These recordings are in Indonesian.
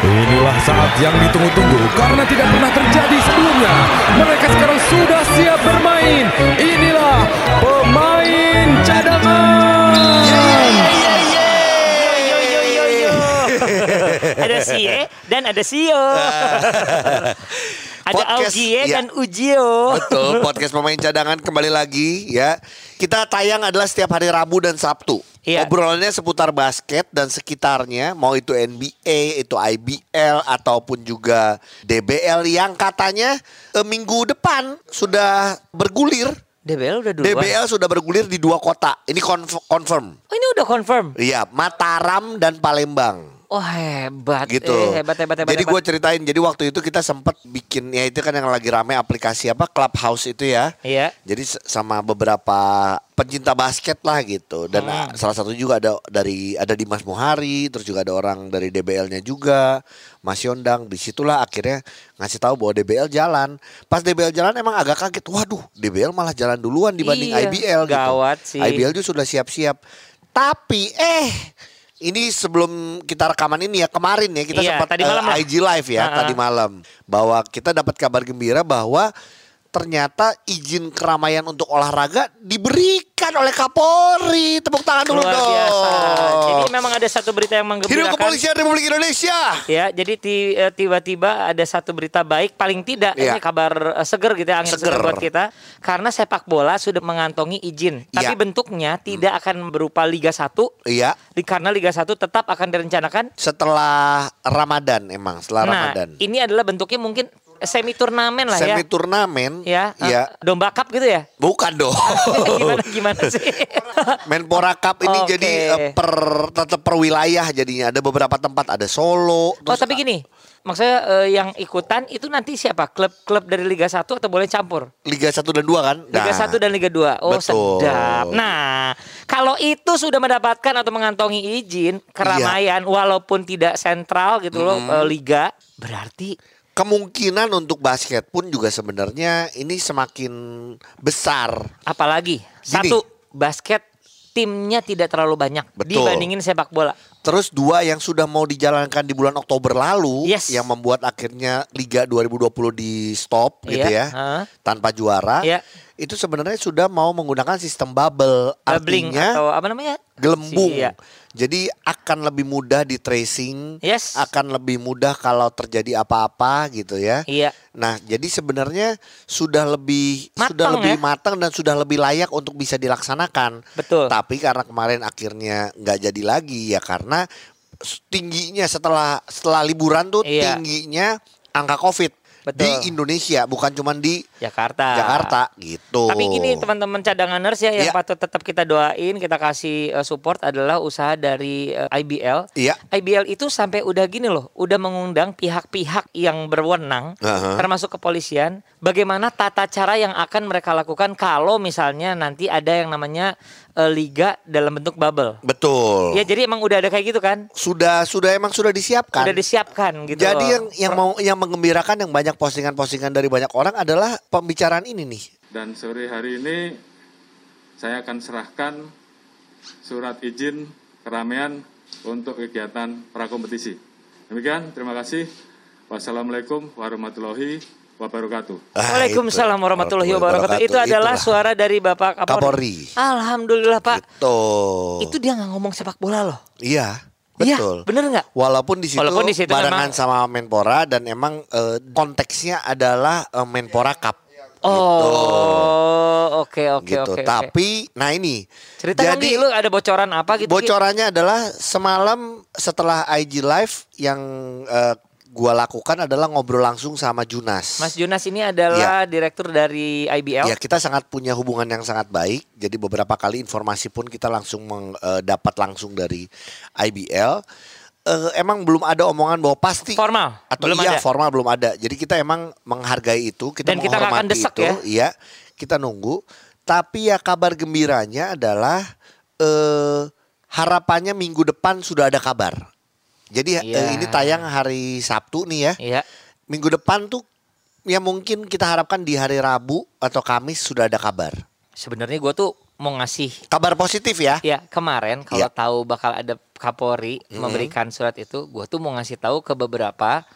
Inilah saat yang ditunggu-tunggu karena tidak pernah terjadi sebelumnya. Mereka sekarang sudah siap bermain. Inilah pemain cadangan. Yo yo yo yo. ada Sie dan ada Sio. ada Podcast, Augie ya. dan Ujio. Betul, podcast pemain cadangan kembali lagi ya. Kita tayang adalah setiap hari Rabu dan Sabtu. Iya. Obrolannya seputar basket dan sekitarnya, mau itu NBA, itu IBL ataupun juga DBL yang katanya eh, minggu depan sudah bergulir. DBL udah dulu. DBL sudah bergulir di dua kota. Ini konf- confirm. Oh ini udah confirm. Iya, Mataram dan Palembang. Oh hebat. gitu. Eh, hebat hebat hebat. jadi gue ceritain, jadi waktu itu kita sempat bikin ya itu kan yang lagi rame aplikasi apa Clubhouse itu ya. Iya. Jadi sama beberapa pencinta basket lah gitu dan Hmm. ah, salah satu juga ada dari ada Dimas Muhari, terus juga ada orang dari DBL-nya juga, Mas Yondang. Di situlah akhirnya ngasih tahu bahwa DBL jalan. Pas DBL jalan emang agak kaget. Waduh, DBL malah jalan duluan dibanding Iya, IBL gitu. gawat sih. IBL juga sudah siap-siap. Tapi eh ini sebelum kita rekaman ini ya kemarin ya kita Iya, sempat tadi eh, malam lah. IG live ya Ha-ha. tadi malam bahwa kita dapat kabar gembira bahwa ternyata izin keramaian untuk olahraga diberikan oleh Kapolri. Tepuk tangan dulu Luar dong. biasa. Jadi memang ada satu berita yang Hidup menggembirakan. Kepolisian Republik Indonesia. Ya, jadi eh, tiba-tiba ada satu berita baik, paling tidak Iya. ini kabar eh, seger gitu ya, angin seger. Seger. buat kita. Karena sepak bola sudah mengantongi izin, tapi Iya. bentuknya tidak akan berupa Liga 1 Iya, karena Liga 1 tetap akan direncanakan. setelah Ramadan emang, setelah nah, Ramadan. ini adalah bentuknya mungkin semi turnamen lah ya. Semi turnamen. Ya, eh, Iya. domba cup gitu ya. Bukan dong. gimana gimana sih? Menpora Cup ini Oke. jadi eh, per tetap per wilayah jadinya. Ada beberapa tempat, ada Solo. oh, terus tapi gini, maksudnya eh, yang ikutan itu nanti siapa? Klub-klub dari Liga 1 atau boleh campur? Liga 1 dan 2 kan? Liga Nah, 1 dan Liga 2. Oh, betul. sedap. Nah, kalau itu sudah mendapatkan atau mengantongi izin keramaian walaupun tidak sentral gitu loh eh, liga, berarti kemungkinan untuk basket pun juga sebenarnya ini semakin besar. apalagi Gini. satu basket timnya tidak terlalu banyak Betul. dibandingin sepak bola. Terus dua yang sudah mau dijalankan di bulan Oktober lalu Yes. yang membuat akhirnya Liga 2020 di stop gitu Iya, ya. heeh. Tanpa juara. Iya. Itu sebenarnya sudah mau menggunakan sistem bubble. Bubbling Artinya atau apa namanya? gelembung. Si- iya. Jadi akan lebih mudah di tracing, Yes. akan lebih mudah kalau terjadi apa-apa gitu ya. Iya. Nah, jadi sebenarnya sudah lebih Matang sudah lebih ya? matang dan sudah lebih layak untuk bisa dilaksanakan. Betul. Tapi karena kemarin akhirnya nggak jadi lagi ya karena tingginya setelah setelah liburan tuh Iya. tingginya angka Covid Betul. di Indonesia bukan cuma di Jakarta. Jakarta gitu. Tapi gini teman-teman cadanganers ya yang Iya. patut tetap kita doain, kita kasih eh, support adalah usaha dari eh, IBL. Iya. IBL itu sampai udah gini loh, udah mengundang pihak-pihak yang berwenang, Aha. termasuk kepolisian, bagaimana tata cara yang akan mereka lakukan kalau misalnya nanti ada yang namanya eh, liga dalam bentuk bubble. Betul. Ya jadi emang udah ada kayak gitu kan? Sudah sudah emang sudah disiapkan. Udah disiapkan gitu. Jadi loh. yang yang mau yang mengembirakan yang banyak postingan-postingan dari banyak orang adalah pembicaraan ini nih. Dan sore hari ini saya akan serahkan surat izin keramaian untuk kegiatan prakompetisi. Demikian, terima kasih. Wassalamualaikum warahmatullahi wabarakatuh. Ah, Waalaikumsalam itu. warahmatullahi wabarakatuh. Itu adalah Itulah. suara dari Bapak Kapolri. Kapolri. Alhamdulillah Pak. Gitu. Itu dia nggak ngomong sepak bola loh. Iya, Iya, betul. bener nggak? Walaupun di situ, Walaupun di situ barengan memang- sama Menpora dan emang eh, konteksnya adalah eh, Menpora Cup. Oh, oke oke gitu. oke. oke. Tapi nah ini cerita jadi lu ada bocoran apa gitu? Gi? bocorannya adalah semalam setelah IG live yang eh, gua lakukan adalah ngobrol langsung sama Junas. Mas Junas ini adalah direktur dari IBL. Ya kita sangat punya hubungan yang sangat baik. Jadi beberapa kali informasi pun kita langsung mendapat langsung dari IBL. Eh, emang belum ada omongan bahwa pasti Formal, atau belum iya ada. formal belum ada. Jadi kita emang menghargai itu, kita Dan kita nggak akan menghormati desak itu. ya. Iya, kita nunggu. Tapi ya kabar gembiranya adalah eh harapannya minggu depan sudah ada kabar. Jadi Iya. eh, ini tayang hari Sabtu nih ya. Iya. Minggu depan tuh ya mungkin kita harapkan di hari Rabu atau Kamis sudah ada kabar. Sebenarnya gue tuh mau ngasih Kabar positif ya. ya kemarin kalau Iya. tahu bakal ada Kapolri memberikan surat itu, gue tuh mau ngasih tahu ke beberapa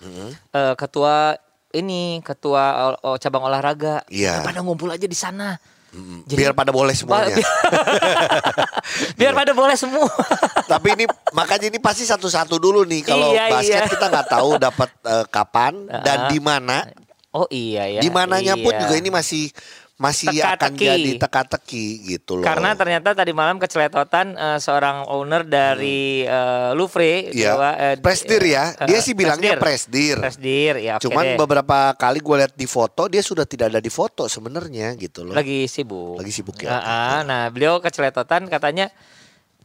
eh, ketua ini ketua ol- ol- cabang olahraga, Iya. pada ngumpul aja di sana. Jadi- Biar pada boleh semuanya. Biar pada boleh semua. Tapi ini makanya ini pasti satu-satu dulu nih kalau Iya, basket iya. kita nggak tahu dapat eh, kapan dan di mana. oh iya ya. Di mananya pun iya. juga ini masih masih akan Teka-teki. jadi teka-teki gitu loh. Karena ternyata tadi malam keceletotan eh, seorang owner dari eh, Louvre, Iya. Jawa, eh, Presdir ya. Dia sih bilangnya presdir. Presdir, ya oke Cuman deh. beberapa kali gue lihat di foto dia sudah tidak ada di foto sebenarnya gitu loh. lagi sibuk. Lagi sibuk ya. Ah, ah. nah, beliau keceletotan katanya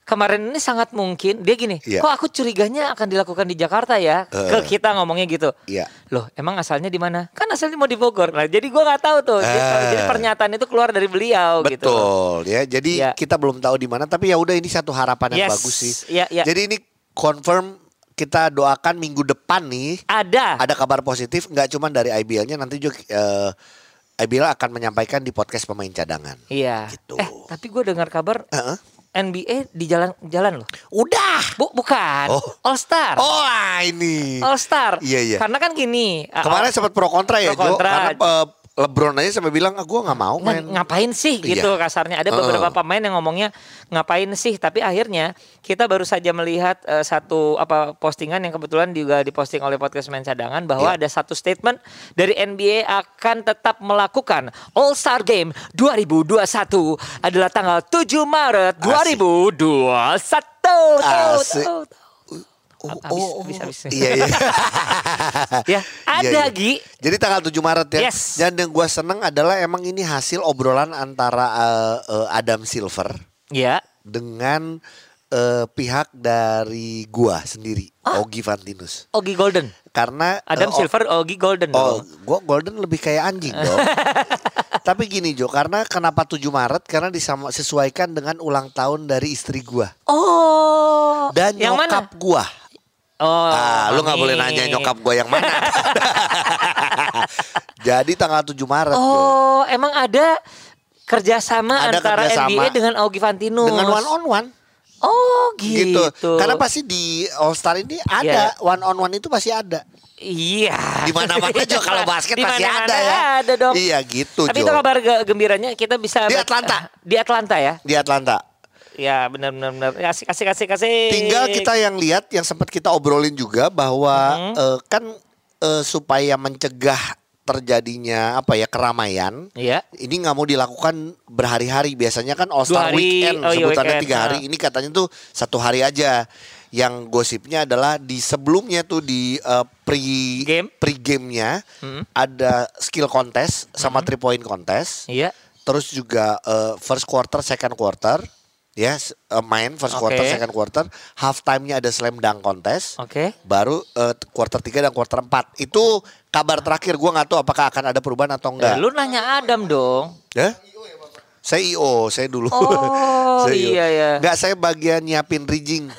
kemarin ini sangat mungkin dia gini, Iya. kok aku curiganya akan dilakukan di Jakarta ya? Eh. Ke kita ngomongnya gitu. Iya. Loh, emang asalnya di mana? Kan asalnya mau di Bogor. Nah, jadi gua nggak tahu tuh. Jadi, Eh. jadi pernyataan itu keluar dari beliau gitu. Betul ya. Jadi Iya. kita belum tahu di mana tapi ya udah ini satu harapan yang Yes. bagus sih. Iya, iya. Jadi ini confirm kita doakan minggu depan nih Ada. ada kabar positif nggak cuma dari IBL-nya nanti juga eh, IBL akan menyampaikan di podcast pemain cadangan. Iya. Gitu. Eh, tapi gue dengar kabar Heeh. NBA di jalan jalan loh. Udah. Bu, bukan. Oh. All Star. Oh ah, ini. All Star. Iya, iya. Karena kan gini. uh, Kemarin sempat pro kontra ya Pro Jo kontra. karena eh, LeBron aja sampai bilang ah gue nggak mau main. ngapain sih gitu Iya. kasarnya ada beberapa pemain yang ngomongnya ngapain sih tapi akhirnya kita baru saja melihat eh, satu apa postingan yang kebetulan juga diposting oleh podcast main cadangan bahwa Iya. ada satu statement dari NBA akan tetap melakukan All Star Game 2021 adalah tanggal 7 Maret 2021 Tuh, Asik. tuh, tuh. Oh, Habis, oh, habis, oh. habis. Iya, iya. ya ada Iya, iya. Gi Jadi tanggal 7 Maret ya. Yes. Dan yang gue seneng adalah emang ini hasil obrolan antara eh, eh, Adam Silver ya dengan eh, pihak dari gua sendiri, Ogi Fantinus. Ogi Golden Karena Adam O- Silver Ogi Golden Oh, dong. gua Golden lebih kayak anjing dong. Tapi gini Jo, karena kenapa 7 Maret? Karena disama, sesuaikan dengan ulang tahun dari istri gua Oh. dan yang mana? nyokap gua. Oh. ah, lu nggak boleh nanya nyokap gua yang mana. Jadi tanggal 7 Maret. Oh, emang ada kerjasama Ada antara kerjasama NBA dengan Augie Fantinus. dengan one on one Oh, gitu. gitu. Karena pasti di All Star ini ada one on one itu pasti ada. Iya. Di mana-mana juga kalau basket pasti ada ya. Ada dong. Iya gitu Tapi Jo. itu kabar ge- gembiranya kita bisa Di Atlanta. Di Atlanta ya. Di Atlanta. Ya, benar benar benar. Kasih kasih kasih kasih. Tinggal kita yang lihat yang sempat kita obrolin juga bahwa Mm-hmm. eh, kan eh, supaya mencegah terjadinya apa ya keramaian. Iya. Ini nggak mau dilakukan berhari-hari. Biasanya kan All Star hari, Weekend oh iya, sebutannya weekend, tiga hari. ah. Ini katanya tuh satu hari aja. Yang gosipnya adalah di sebelumnya tuh di eh, pre Game. pre gamenya Mm-hmm. ada skill contest sama three point contest. Iya. Terus juga eh, first quarter, second quarter, ya eh, main first quarter, second quarter, half time-nya ada slam dunk contest. Oke. Baru eh, quarter 3 dan quarter 4. Itu kabar terakhir gua nggak tahu apakah akan ada perubahan atau Eh, enggak. lu nanya Adam dong. Ya? Saya IO, saya dulu. Oh, Saya IO. iya, ya. Enggak, saya bagian nyiapin rigging.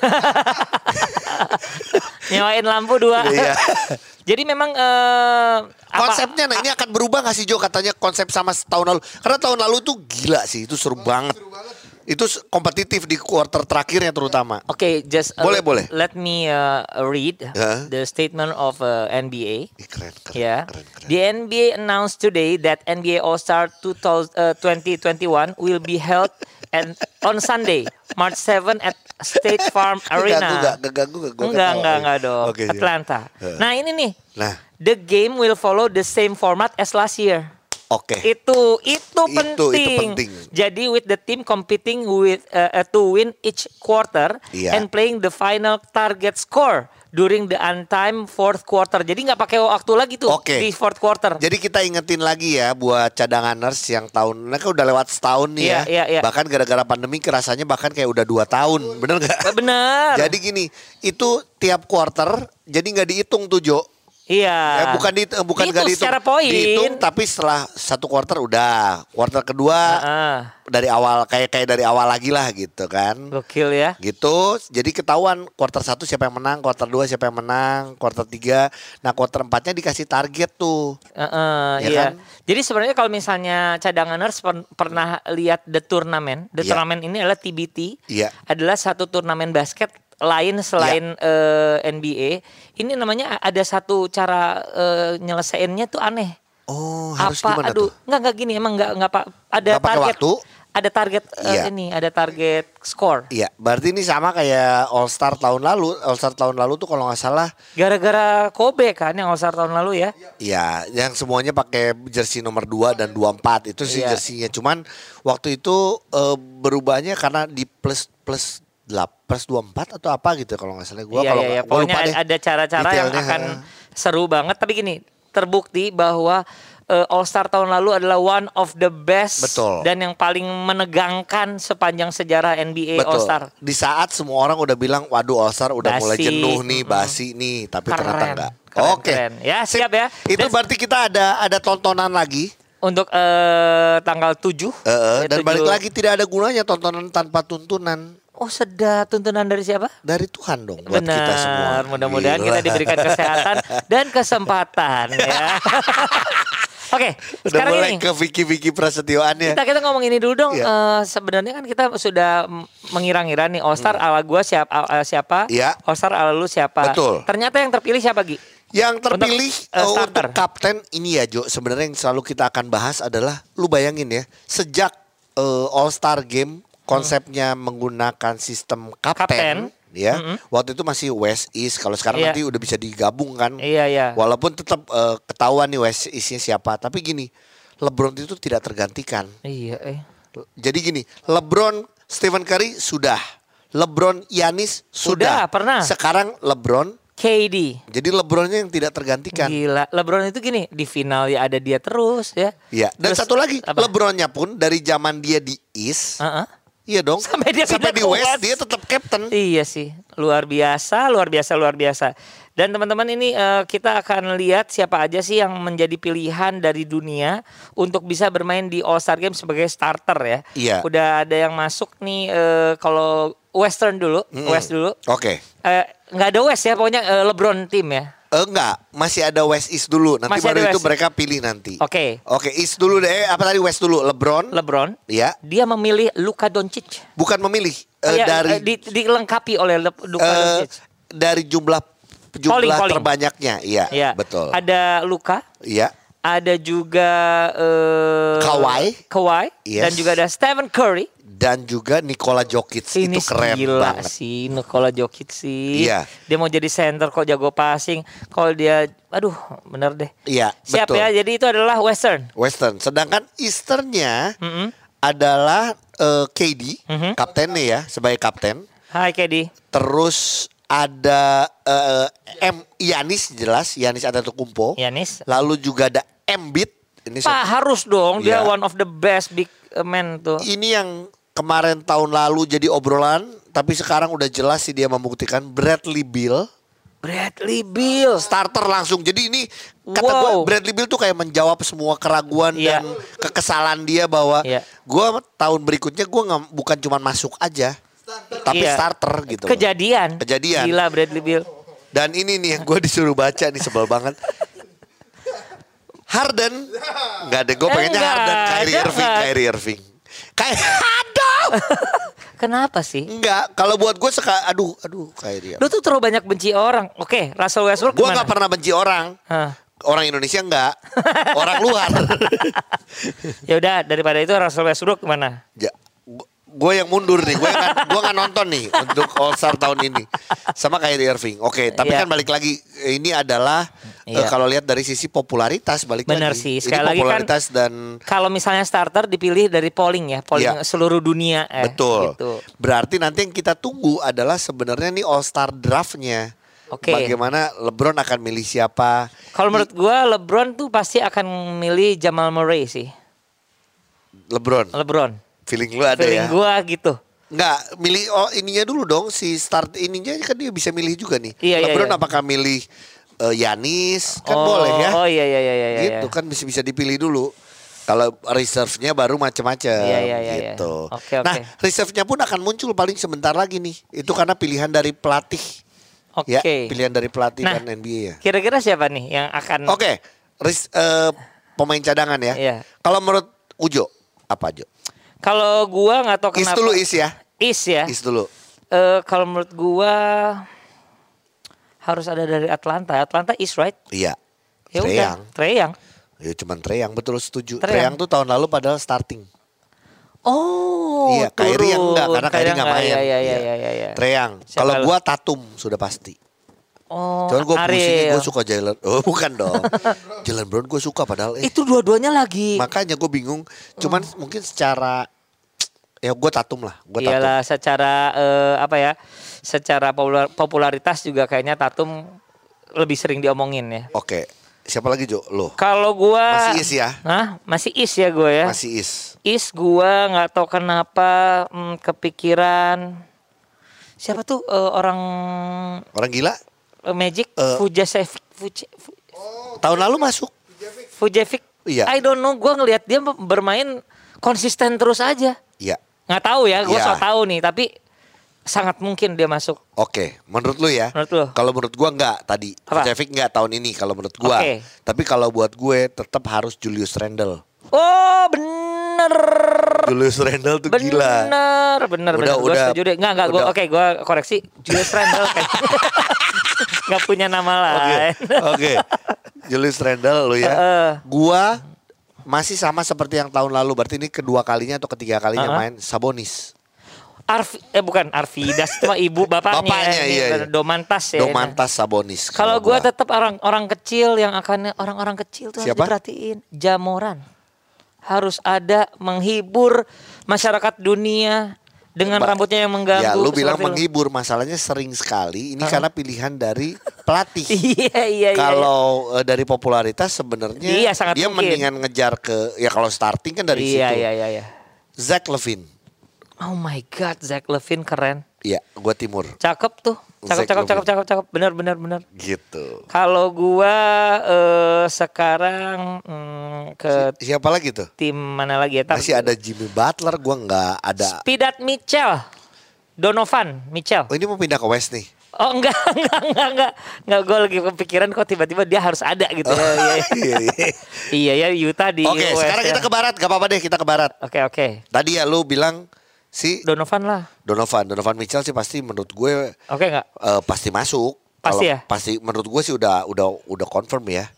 Nyewain lampu dua. Iya. Jadi memang eh, apa- Konsepnya nah ini akan berubah nggak sih Jo katanya konsep sama tahun lalu. Karena tahun lalu tuh gila sih, itu seru banget. Itu kompetitif di quarter terakhirnya terutama. Oke, just uh, Boleh, boleh. Let me uh, read Ya. the statement of uh, NBA. Keren, keren, Yeah, keren, keren. the NBA announced today that NBA All Star 2000, uh, 2021 will be held and on Sunday, March 7 at State Farm Arena. nggak? Ngeganggu nggak? Gua Enggak, ketawa. enggak, enggak dong. Oke, iya. Atlanta. Heeh. Nah ini nih, Nah, the game will follow the same format as last year. Oke. Itu itu Itu- penting. itu penting. Jadi with the team competing with uh, uh, to win each quarter Iya. and playing the final target score during the untimed fourth quarter. Jadi nggak pakai waktu lagi tuh Oke. di fourth quarter. Jadi kita ingetin lagi ya buat cadanganers yang tahun, mereka udah lewat setahun nih Iya, ya. iya, iya. Bahkan gara-gara pandemi kerasanya bahkan kayak udah dua tahun, bener nggak? Bener. Jadi gini, itu tiap quarter jadi nggak dihitung tuh Jo. Iya. Ya, bukan di eh, bukan Dihitung dihitung. secara poin. Dihitung tapi setelah satu quarter udah. Quarter kedua Heeh. dari awal kayak kayak dari awal lagi lah gitu kan. Gokil ya. Gitu. Jadi ketahuan quarter satu siapa yang menang, quarter dua siapa yang menang, quarter tiga. Nah, quarter empatnya dikasih target tuh. Heeh, Ya iya. kan? Jadi sebenarnya kalau misalnya cadanganers per- pernah lihat the turnamen, the Iya. turnamen ini adalah TBT, Iya. adalah satu turnamen basket lain selain eh, NBA. Ini namanya ada satu cara eh, nyelesainnya tuh aneh. Oh, harus Apa? gimana Aduh, tuh? nggak nggak gini emang nggak nggak pak. Ada pakai target. waktu? Ada target Iya. ini, ada target skor. Iya, berarti ini sama kayak All Star tahun lalu. All Star tahun lalu tuh kalau nggak salah, Gara-gara Kobe kan yang All Star tahun lalu ya. ya yang semuanya pakai jersey nomor 2 dan 24 itu sih Iya. jersinya. Cuman waktu itu eh, berubahnya karena di plus plus 8 plus 24 atau apa gitu kalau nggak salah gua Iya, kalau iya, iya. Pokoknya lupa ada, cara-cara yang akan seru banget. Tapi gini, terbukti bahwa eh, All Star tahun lalu adalah one of the best Betul. dan yang paling menegangkan sepanjang sejarah NBA All Betul. Star. Di saat semua orang udah bilang, waduh All Star udah mulai Basi. jenuh nih, basi nih, tapi Keren. ternyata enggak. Keren, Oke. Ya, siap ya. Itu Dan- berarti kita ada ada tontonan lagi. Untuk eh, tanggal 7 ya, dan 7. balik lagi tidak ada gunanya tontonan tanpa tuntunan Oh sedap tuntunan dari siapa? dari Tuhan dong buat kita semua. Benar, mudah-mudahan kita diberikan kesehatan dan kesempatan ya. Oke, Udah sekarang mulai ini ke Vicky-Vicky Prasetyoan ya. kita kita ngomong ini dulu dong. Iya. Eh, sebenarnya kan kita sudah mengira-ngira nih All Star ala gua siapa eh, siapa? Hmm. Iya. All Star ala lu siapa? Betul. Ternyata yang terpilih siapa Gi? Yang terpilih Untuk, starter. untuk kapten ini ya Jo, sebenarnya yang selalu kita akan bahas adalah lu bayangin ya, sejak eh, All Star Game konsepnya menggunakan sistem kapten, Kapten. ya. Mm-mm. Waktu itu masih West East, kalau sekarang Iya. nanti udah bisa digabung kan. Iya iya. Walaupun tetap eh, ketahuan nih West East-nya siapa, tapi gini, LeBron itu tidak tergantikan. Iya eh. Jadi gini, LeBron, Stephen Curry sudah, LeBron, Yanis Sudah, sudah. pernah. Sekarang LeBron, KD. jadi LeBronnya yang tidak tergantikan. Gila, LeBron itu gini, di final ya ada dia terus ya. Iya. Dan Terus satu lagi, apa? LeBronnya pun dari zaman dia di East, Heeh. Iya dong. Sampai dia sampai di West, dia tetap captain. Iya sih, luar biasa, luar biasa, luar biasa. Dan teman-teman ini eh, kita akan lihat siapa aja sih yang menjadi pilihan dari dunia untuk bisa bermain di All Star Game sebagai starter ya. Iya. Udah ada yang masuk nih eh, kalau Western dulu, West dulu. Oke. Eh, nggak ada West ya, pokoknya eh, LeBron tim ya. Eh, enggak, masih ada West East dulu. Nanti Masih baru ada itu West. mereka pilih nanti. Oke. Oke, East dulu deh. Eh, Apa tadi West dulu? LeBron. LeBron, ya. dia memilih Luka Doncic. Bukan memilih eh, Iya, dari eh, di- dilengkapi oleh Le- Luka eh, Doncic. dari jumlah jumlah Polling, polling. terbanyaknya. Iya, Iya. betul. Ada Luka, Iya. Ada juga eh Kawhi. Kawhi Yes. dan juga ada Stephen Curry. Dan juga Nikola Jokic Ini itu keren gila banget. sih Nikola Jokic sih. Iya. Dia mau jadi center kok jago passing. Kalau dia aduh bener deh. Iya, Siap betul. ya. Jadi itu adalah Western. Western. Sedangkan Easternnya Mm-mm. adalah eh, KD, Mhm. kaptennya ya, sebagai kapten. Hai KD. Terus ada eh, M Yanis jelas, Yanis Antetokounmpo. Yanis. Lalu juga ada Embiid. Ini Pak siapa? harus dong dia Iya. one of the best big uh, man tuh. ini yang kemarin tahun lalu jadi obrolan, tapi sekarang udah jelas sih dia membuktikan Bradley Bill Bradley Beal. starter langsung. Jadi ini kata Wow. gue Bradley Bill tuh kayak menjawab semua keraguan Iya. dan kekesalan dia bahwa Iya. gue tahun berikutnya gue nggak bukan cuma masuk aja, tapi Iya. starter gitu. loh. Kejadian. Kejadian. Gila Bradley Beal. Dan ini nih yang gue disuruh baca nih sebel banget. Harden nggak ada gue pengennya Enggak Harden Kyrie ada, Irving. Kyrie Irving kayak aduh Kenapa sih? Enggak, kalau buat gue seka, aduh, aduh, Kyrie. Lu tuh terlalu banyak benci orang. Oke, Russell Westbrook Gue gimana? nggak pernah benci orang. Hah. Orang Indonesia enggak, orang luar. Ya udah daripada itu Russell Westbrook gimana? ya, gue yang mundur nih, gue gue nggak nonton nih untuk All Star tahun ini, sama Kyrie Irving. Oke, tapi Iya. kan balik lagi, ini adalah eh, Iya. kalau lihat dari sisi popularitas balik Benar lagi. sih, Ini sekali lagi kan popularitas dan Kalau misalnya starter dipilih dari polling ya, polling Iya. seluruh dunia. Eh, betul. Gitu. Berarti nanti yang kita tunggu adalah sebenarnya nih All Star draftnya. Oke. Bagaimana LeBron akan milih siapa? Kalau menurut gua LeBron tuh pasti akan milih Jamal Murray sih. LeBron, LeBron. Feeling lu ada Feeling ya? gua gitu. Enggak, milih oh ininya dulu dong si start ininya kan dia bisa milih juga nih. Iya, iya, LeBron iya. apakah milih eh, Yanis kan oh, boleh ya. Oh iya iya iya iya. iya. gitu kan bisa bisa dipilih dulu. Kalau reserve-nya baru macam-macam Iya, iya, iya, iya. gitu. Oke, oke. Nah, reserve-nya pun akan muncul paling sebentar lagi nih. Itu karena pilihan dari pelatih. Oke. Ya, pilihan dari pelatih Nah. kan NBA ya. Kira-kira siapa nih yang akan Oke, res- eh, pemain cadangan ya. Iya. Kalau menurut Ujo apa Jo? Kalau gua nggak tahu Is kenapa. dulu is ya. Is ya. Is dulu. Eh, kalau menurut gua harus ada dari Atlanta. Atlanta is right. Iya. Ya udah. Treyang. Treyang. Ya cuman Treyang betul setuju. Treyang. Treyang tuh tahun lalu padahal starting. Oh, iya, Kyrie yang enggak karena Kyrie enggak main. Iya, iya, iya, Iya. iya. Treyang. Kalau gua Tatum sudah pasti. Oh, Cuman gue pusingnya gue suka Jalen. Oh bukan dong. Jalen Brown gue suka padahal eh. Itu dua-duanya lagi. Makanya gue bingung. Cuman mungkin secara ya gue tatum lah. Gue tatum. Iyalah secara eh, apa ya? Secara popular- popularitas juga kayaknya Tatum lebih sering diomongin ya. Oke. Siapa lagi Jo? Lo. Kalau gua Masih is ya? Hah? Masih is ya gue ya. Masih is. Is gua nggak tahu kenapa hmm, kepikiran siapa tuh eh, orang Orang gila. Eh, Magic Eh. Fujasevic Fuj, Fu- Tahun lalu masuk. Fujevic. Iya. I don't know, gua ngelihat dia bermain konsisten terus aja. Iya. Nggak tahu ya, gua Iya. so tahu nih, tapi sangat mungkin dia masuk. Oke, menurut lu ya? Menurut lu? Kalau menurut gua enggak tadi. Apa? Vucevic enggak tahun ini kalau menurut gua. Oke. Tapi kalau buat gue tetap harus Julius Randle. Oh, bener. Julius Randle tuh gila. Bener, bener, Udah, bener. Gue udah. setuju deh. Nggak, nggak. Gua, Udah. oke, gue koreksi. Julius Randle nggak punya nama Oke. lain. Oke. Julius Randle lu ya. Heeh. Gua masih sama seperti yang tahun lalu. Berarti ini kedua kalinya atau ketiga kalinya Heeh. main Sabonis. Arfi, eh bukan Arvidas, cuma ibu bapaknya. Bapaknya, Ini iya, iya. Domantas ya. Domantas Sabonis. Kalau gue gua. tetap orang orang kecil yang akan orang-orang kecil tuh Siapa? harus diperhatiin. Jamoran harus ada menghibur masyarakat dunia dengan Ba- rambutnya yang mengganggu. Ya, lu bilang menghibur. Masalahnya sering sekali ini karena pilihan dari pelatih. Iya iya iya. Kalau eh, dari popularitas sebenarnya Iya, sangat dia mungkin. mendingan ngejar ke ya kalau starting kan dari iya, situ. Iya iya iya. Zach Levine. Oh my god, Zach Levine keren. Iya, gua timur. Cakep tuh. Cakep cakep cakep cakep cakep. Benar benar benar. Gitu. Kalau gua eh, sekarang mm, ke Si- Siapa lagi tuh? tim mana lagi ya? Tar- Masih ada Jimmy Butler, gua nggak ada. Spidat Mitchell. Donovan Mitchell. Oh ini mau pindah ke West nih. Oh enggak enggak enggak enggak. Enggak gue lagi kepikiran kok tiba-tiba dia harus ada gitu ya. Iya, iya. Iya, iya. Iya ya Utah di Oke, West sekarang ya. kita ke barat, gak apa-apa deh kita ke barat. Oke oke. Tadi ya lu bilang si Donovan lah. Donovan, Donovan Mitchell sih pasti menurut gue Oke enggak? eh, pasti masuk. Pasti Kalau- ya? Pasti menurut gue sih udah udah udah confirm ya.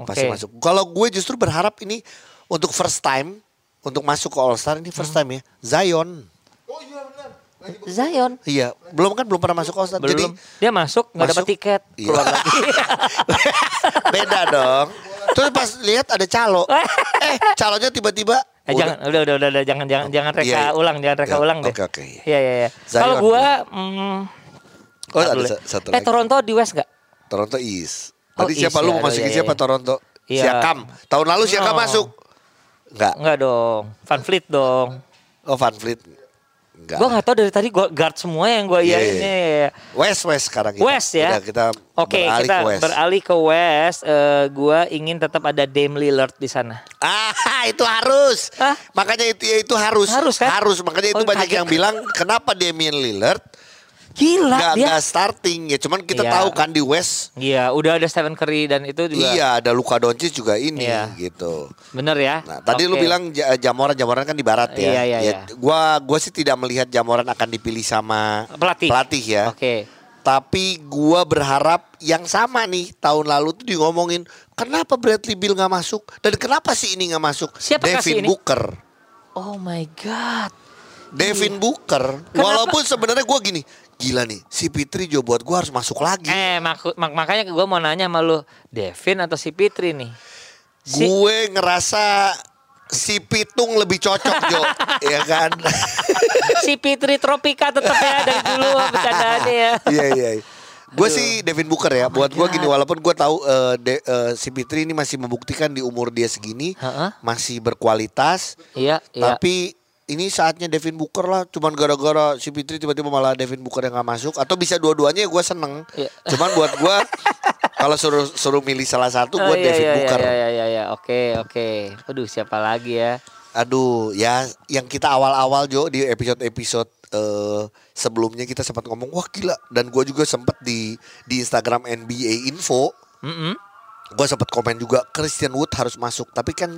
Pasti Oke. masuk. Kalau gue justru berharap ini untuk first time untuk masuk ke All Star ini Hmm. first time ya. Zion. Zion. Iya, belum kan belum pernah masuk All Star. Belum. Jadi dia masuk nggak dapat tiket. Iya. Keluar lagi. beda dong. Terus pas lihat ada calo. eh, calonya tiba-tiba Eh, udah- jangan udah, udah udah udah jangan jangan jangan reka Iya, iya. ulang jangan reka Ya, ulang deh. oke, oke. Iya iya iya. Zion. Kalau gua mm, Oh, ada dulu ya. sa- satu Eh lagi. Toronto di West nggak? Toronto East. Oh, Tadi East siapa ya, lu mau aduh, masukin iya, siapa iya. Toronto? Iya. Siakam. Tahun lalu Siakam No. masuk. Enggak. Enggak dong. Van Fleet dong. Oh Van Fleet. Enggak. Gua nggak tahu dari tadi gua guard semua yang gua Iya, iya iya. ini. West West sekarang kita. West ya. Udah kita Oke, beralih kita ke West. beralih ke West. Eh, gua ingin tetap ada Dame Lillard di sana. Ah, itu harus. Hah? Makanya itu ya itu harus. Harus, kan? Harus. Makanya itu Oh, banyak kaget. yang bilang kenapa Damian Lillard Gila nggak dia. nggak starting ya. Cuman kita Iya. tahu kan di West. Iya, udah ada Stephen Curry dan itu juga. Iya, ada Luka Doncic juga ini Iya. gitu. Bener ya. Nah, tadi lu Oke. bilang Ja- Jamoran, Jamoran kan di barat ya. Iya, iya, Ya, iya. Gua gua sih tidak melihat Jamoran akan dipilih sama Pelatih. pelatih ya. Oke. Tapi gua berharap yang sama nih tahun lalu tuh di ngomongin kenapa Bradley Bill nggak masuk dan kenapa sih ini nggak masuk? Siapa kasih Devin ini? Booker. Oh my god. Devin Booker. Kenapa? Walaupun sebenarnya gua gini, gila nih si Pitri jo buat gua harus masuk lagi. Eh, maku- mak- makanya gue mau nanya sama lu, Devin atau si Pitri nih? Si, Gue ngerasa si Pitung lebih cocok Jo, ya kan? si Pitri Tropika tetap ya dari dulu bercandaannya ya. Iya iya. Gue sih Devin Booker ya. Oh Buat gue gini walaupun gue tahu eh, De- eh, si Fitri ini masih membuktikan di umur dia segini Heeh. masih berkualitas. Iya, iya. Ini saatnya Devin Booker lah. Cuman gara-gara si Fitri tiba-tiba malah Devin Booker yang gak masuk. Atau bisa dua-duanya gue seneng. Iya. Cuman buat gue Kalau suruh suruh milih salah satu Oh, gue iya, David iya, Booker. Iya, iya, iya, iya. Oke, oke. Aduh, siapa lagi ya? Aduh, ya yang kita awal-awal Jo di episode-episode eh, sebelumnya kita sempat ngomong wah gila dan gue juga sempat di di Instagram NBA Info Mm-mm. gue sempat komen juga Christian Wood harus masuk tapi kan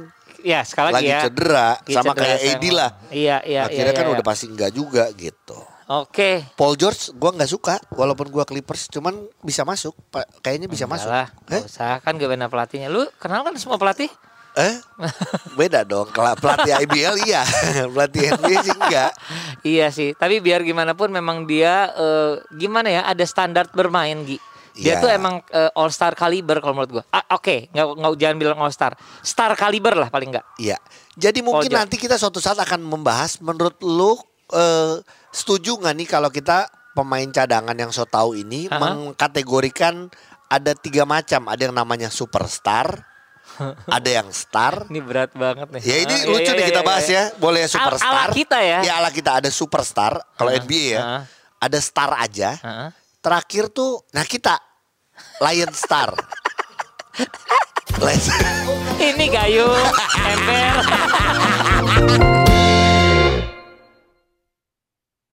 Ya, sekali lagi, lagi ya. cedera Lagi sama cedera kayak. AD lah. Iya, iya, Akhirnya iya, kan iya. udah pasti enggak juga gitu. Oke. Paul George gue nggak suka walaupun gue Clippers cuman bisa masuk kayaknya bisa Enggak masuk. lah, Eh? usah kan gue benar pelatihnya. Lu kenal kan semua pelatih? Eh? Beda dong. Kalau pelatih IBL iya, pelatih NBA sih enggak. Iya sih, tapi biar gimana pun memang dia eh, gimana ya ada standar bermain Gi. Dia Iya. tuh emang all star kaliber kalau menurut gua. Ah, Oke, nggak nggak jangan bilang all star, star kaliber lah paling nggak. Iya. Jadi mungkin nanti kita suatu saat akan membahas menurut lu eh, setuju nggak nih kalau kita pemain cadangan yang so tahu ini Aha. mengkategorikan ada tiga macam, ada yang namanya superstar, ada yang star. Ini berat banget nih. Ya ini Ah, iya, lucu iya, nih iya, kita iya, bahas iya. ya. Boleh superstar. ala kita ya. Ya ala kita ada superstar kalau Ah, NBA ya. ah. Ada star aja. Heeh. Terakhir tuh nah kita Lion Star. Ini gayung, ember.